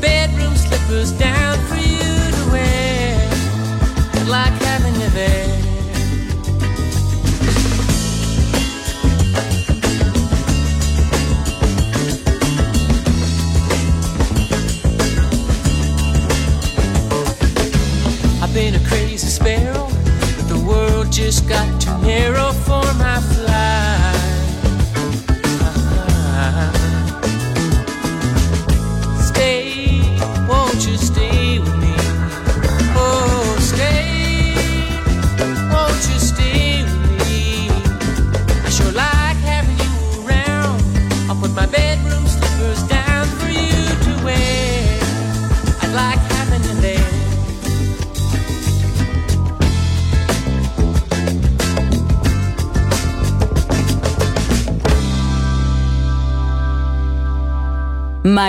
bedroom slippers down.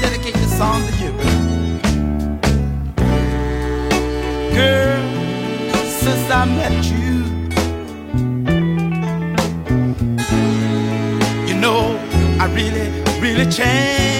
dedicate this song to you. Girl, since I met you, you know I really, really changed.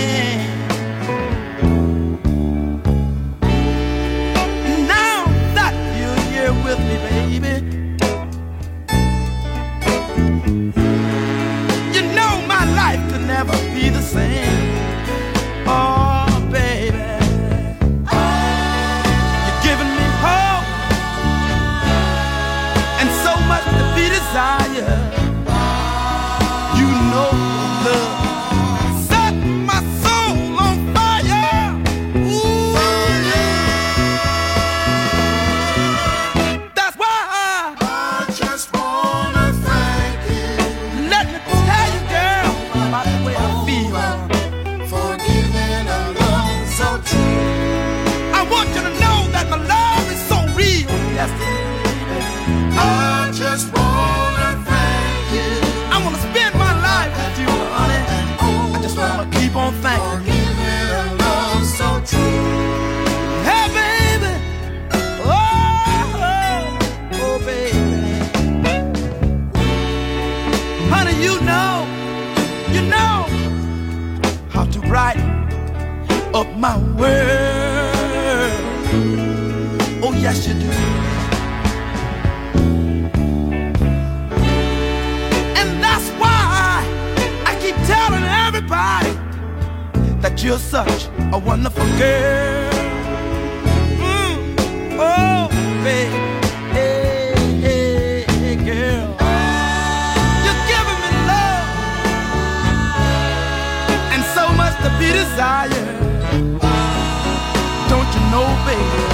Desired. Don't you know, baby?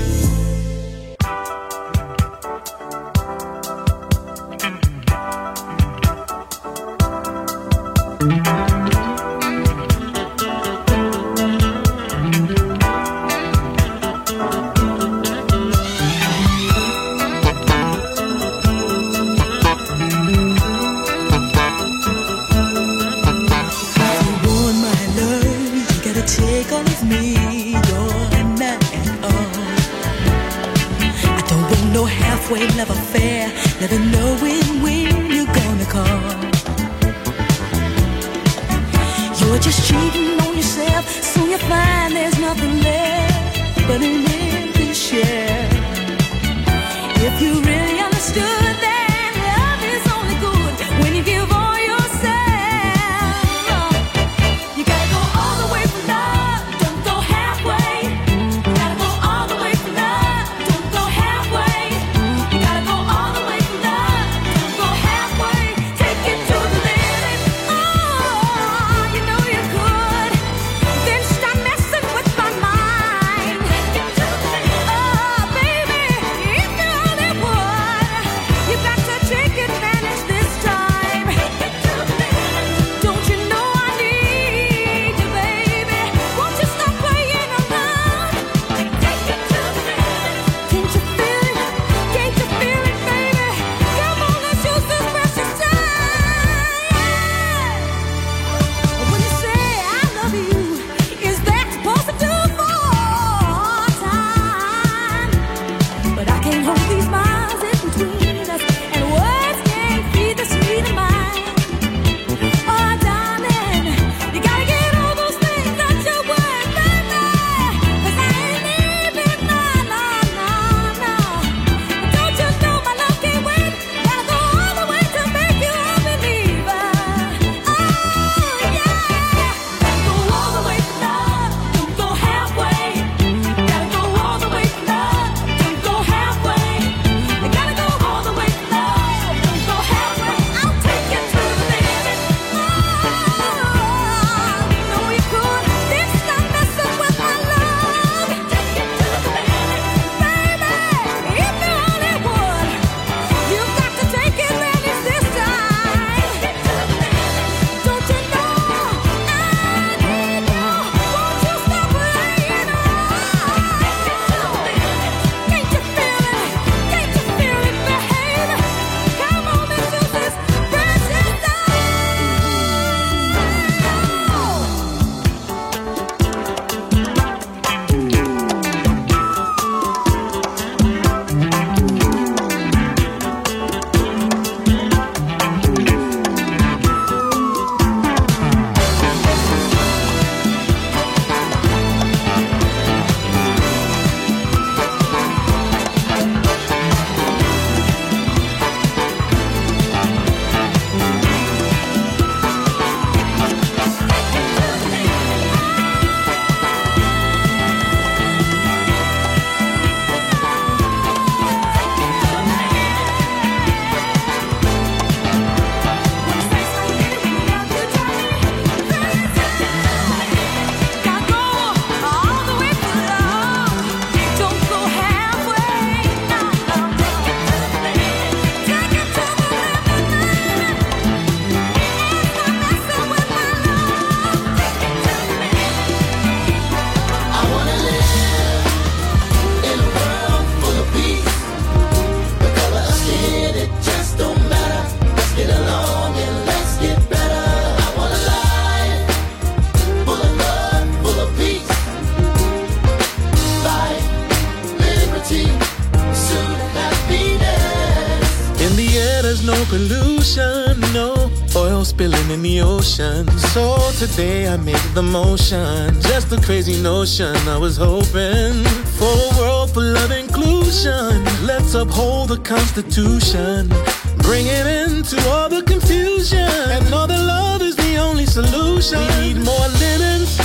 Just a crazy notion. I was hoping for a world full of inclusion. Let's uphold the Constitution. Bring it into all the confusion. And all the love is the only solution. We need more Lennons,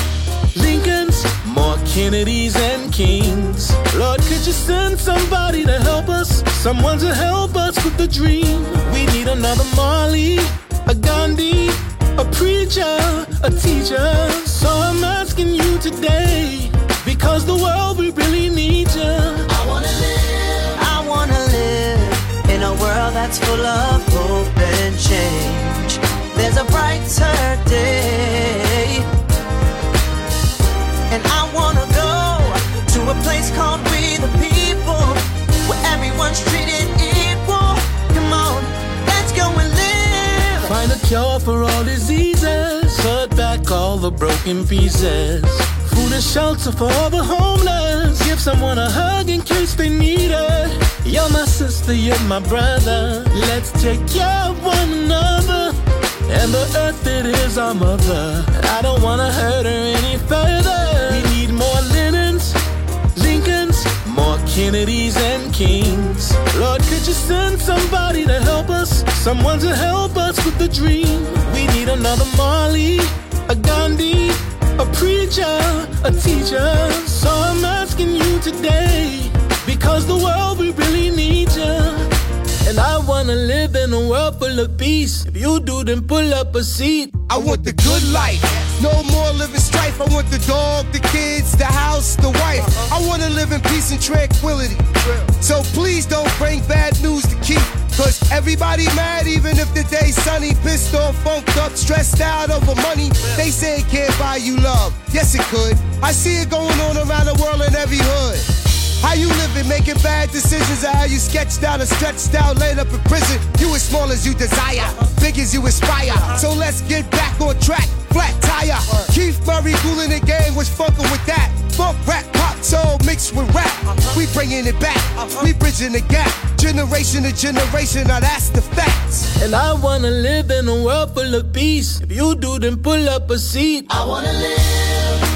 Lincolns, more Kennedys and Kings. Lord, could you send somebody to help us? Someone to help us with the dream. We need another Marley, a Gandhi, a preacher, a teacher so I'm asking you today, because the world we really need you. I wanna live. I wanna live in a world that's full of hope and change. There's a brighter day. And I wanna go to a place called We the People, where everyone's treated equal. Come on, let's go and live. Find a cure for all diseases. All the broken pieces. Food and shelter for all the homeless. Give someone a hug in case they need it. You're my sister, you're my brother. Let's take care of one another. And the earth, it is our mother. I don't wanna hurt her any further. We need more Lennons, Lincolns, more Kennedys and Kings. Lord, could you send somebody to help us? Someone to help us with the dream. We need another Marley, a Gandhi, a preacher, a teacher. So I'm asking you today, because the world we really need you. And I wanna live in a world full of peace. If you do, then pull up a seat. I want the good life. No more living strife. I want the dog, the kids, the house, the wife. Uh-huh. I want to live in peace and tranquility. So please don't bring bad news to keep. Cause everybody mad even if the day's sunny. Pissed off, funked up, stressed out over money. They say it can't buy you love. Yes, it could. I see it going on around the world in every hood. How you living, making bad decisions, or how you sketched out and stretched out, laid up in prison. You as small as you desire, big as you aspire. So let's get back on track, flat tire. Keith Murray cooling the game, was funkin' with that. Funk, rap, pop, soul mixed with rap. We bringing it back, we bridging the gap. Generation to generation, now that's the facts. And I wanna live in a world full of peace. If you do, then pull up a seat. I wanna live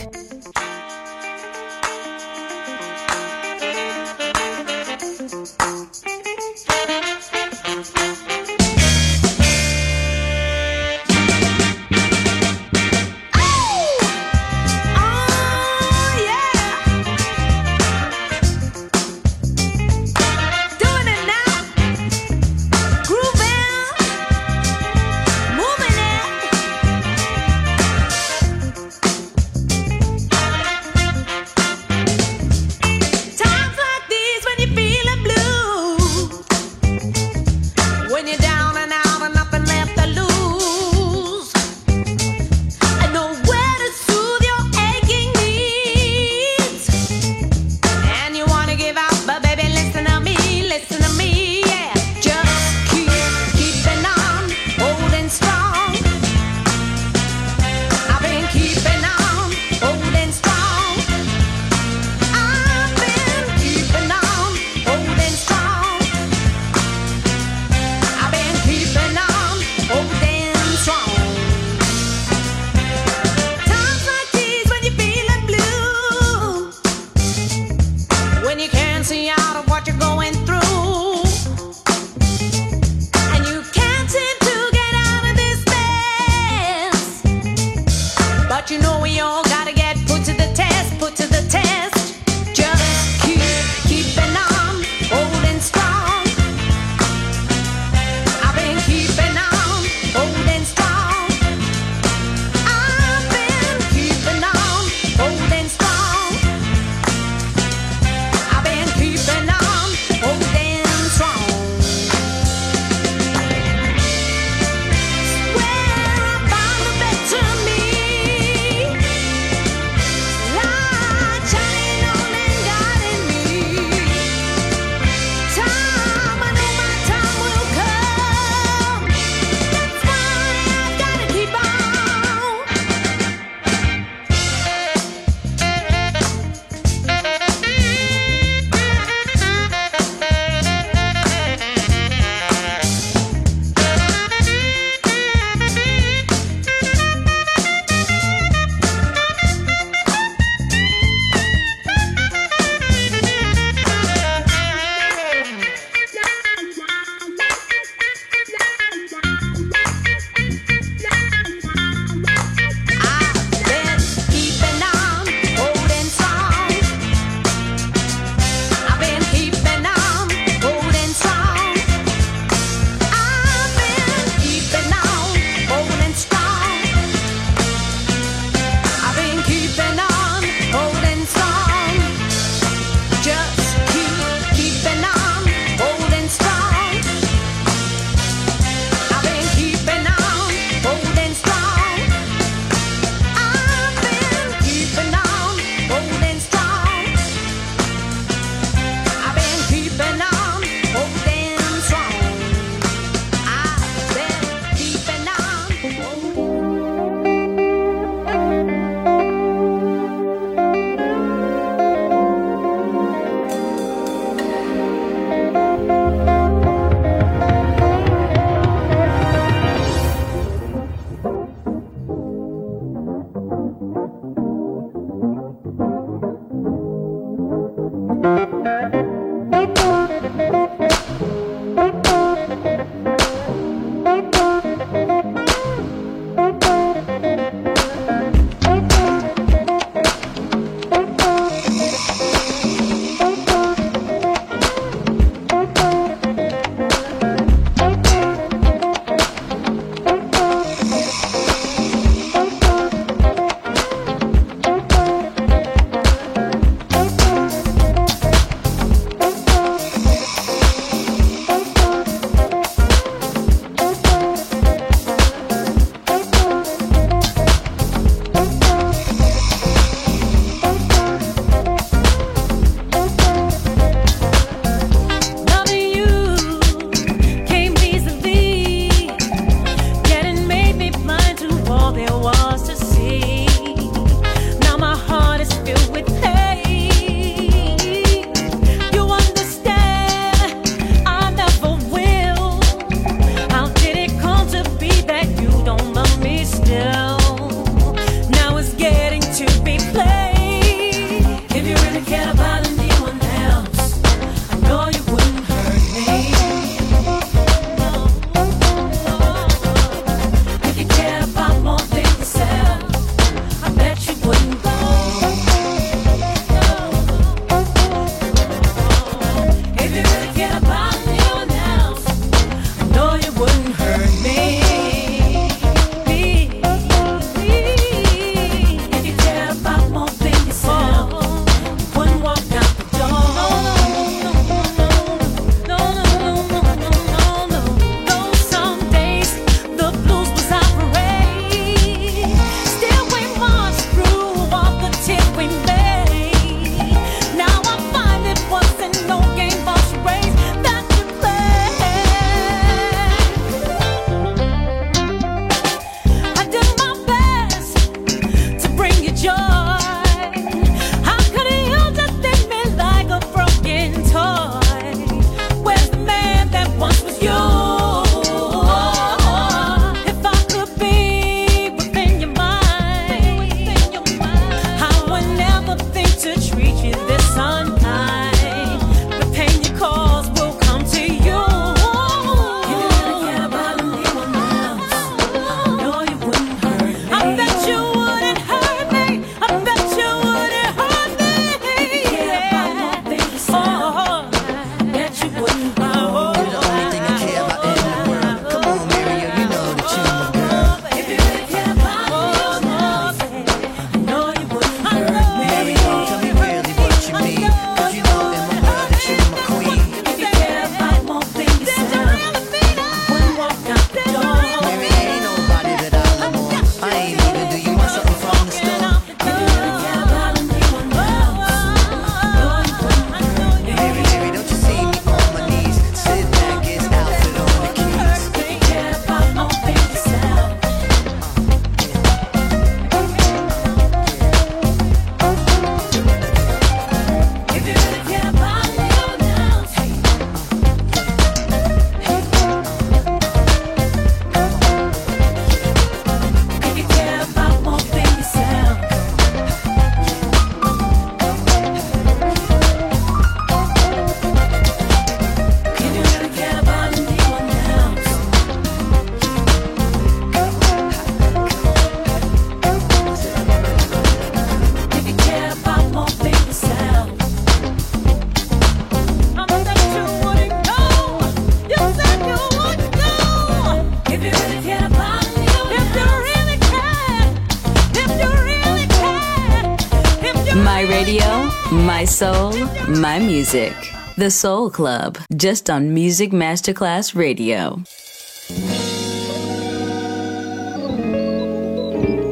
My music. The Soul Club, just on Music Masterclass Radio.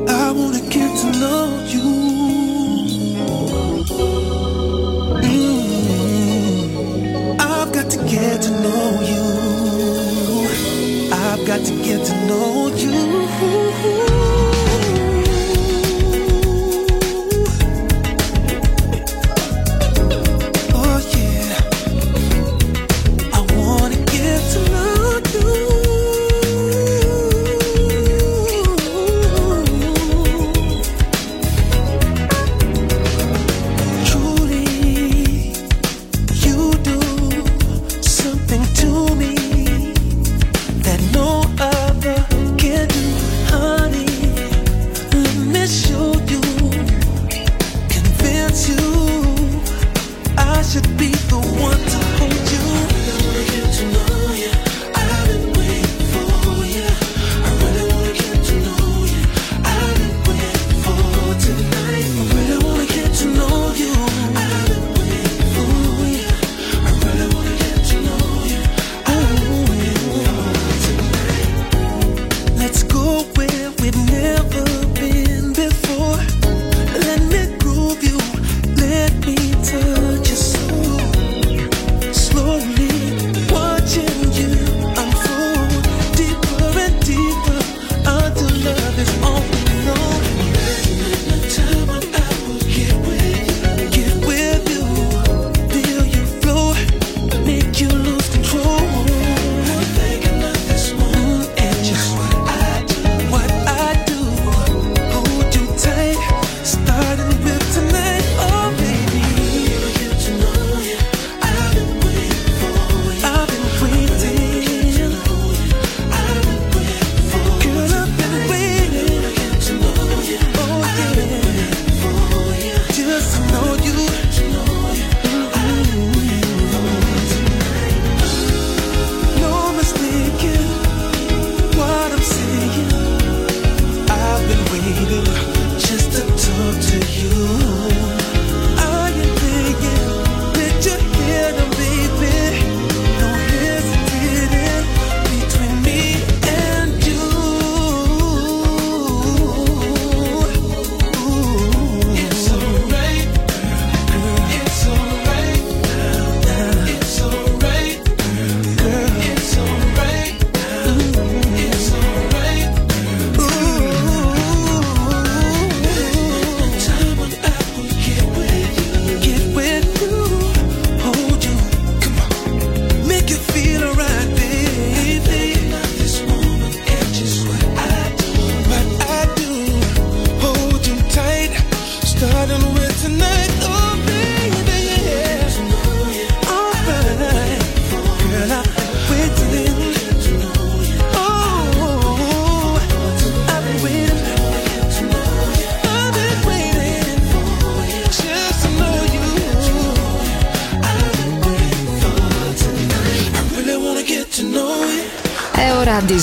I wanna get to know you.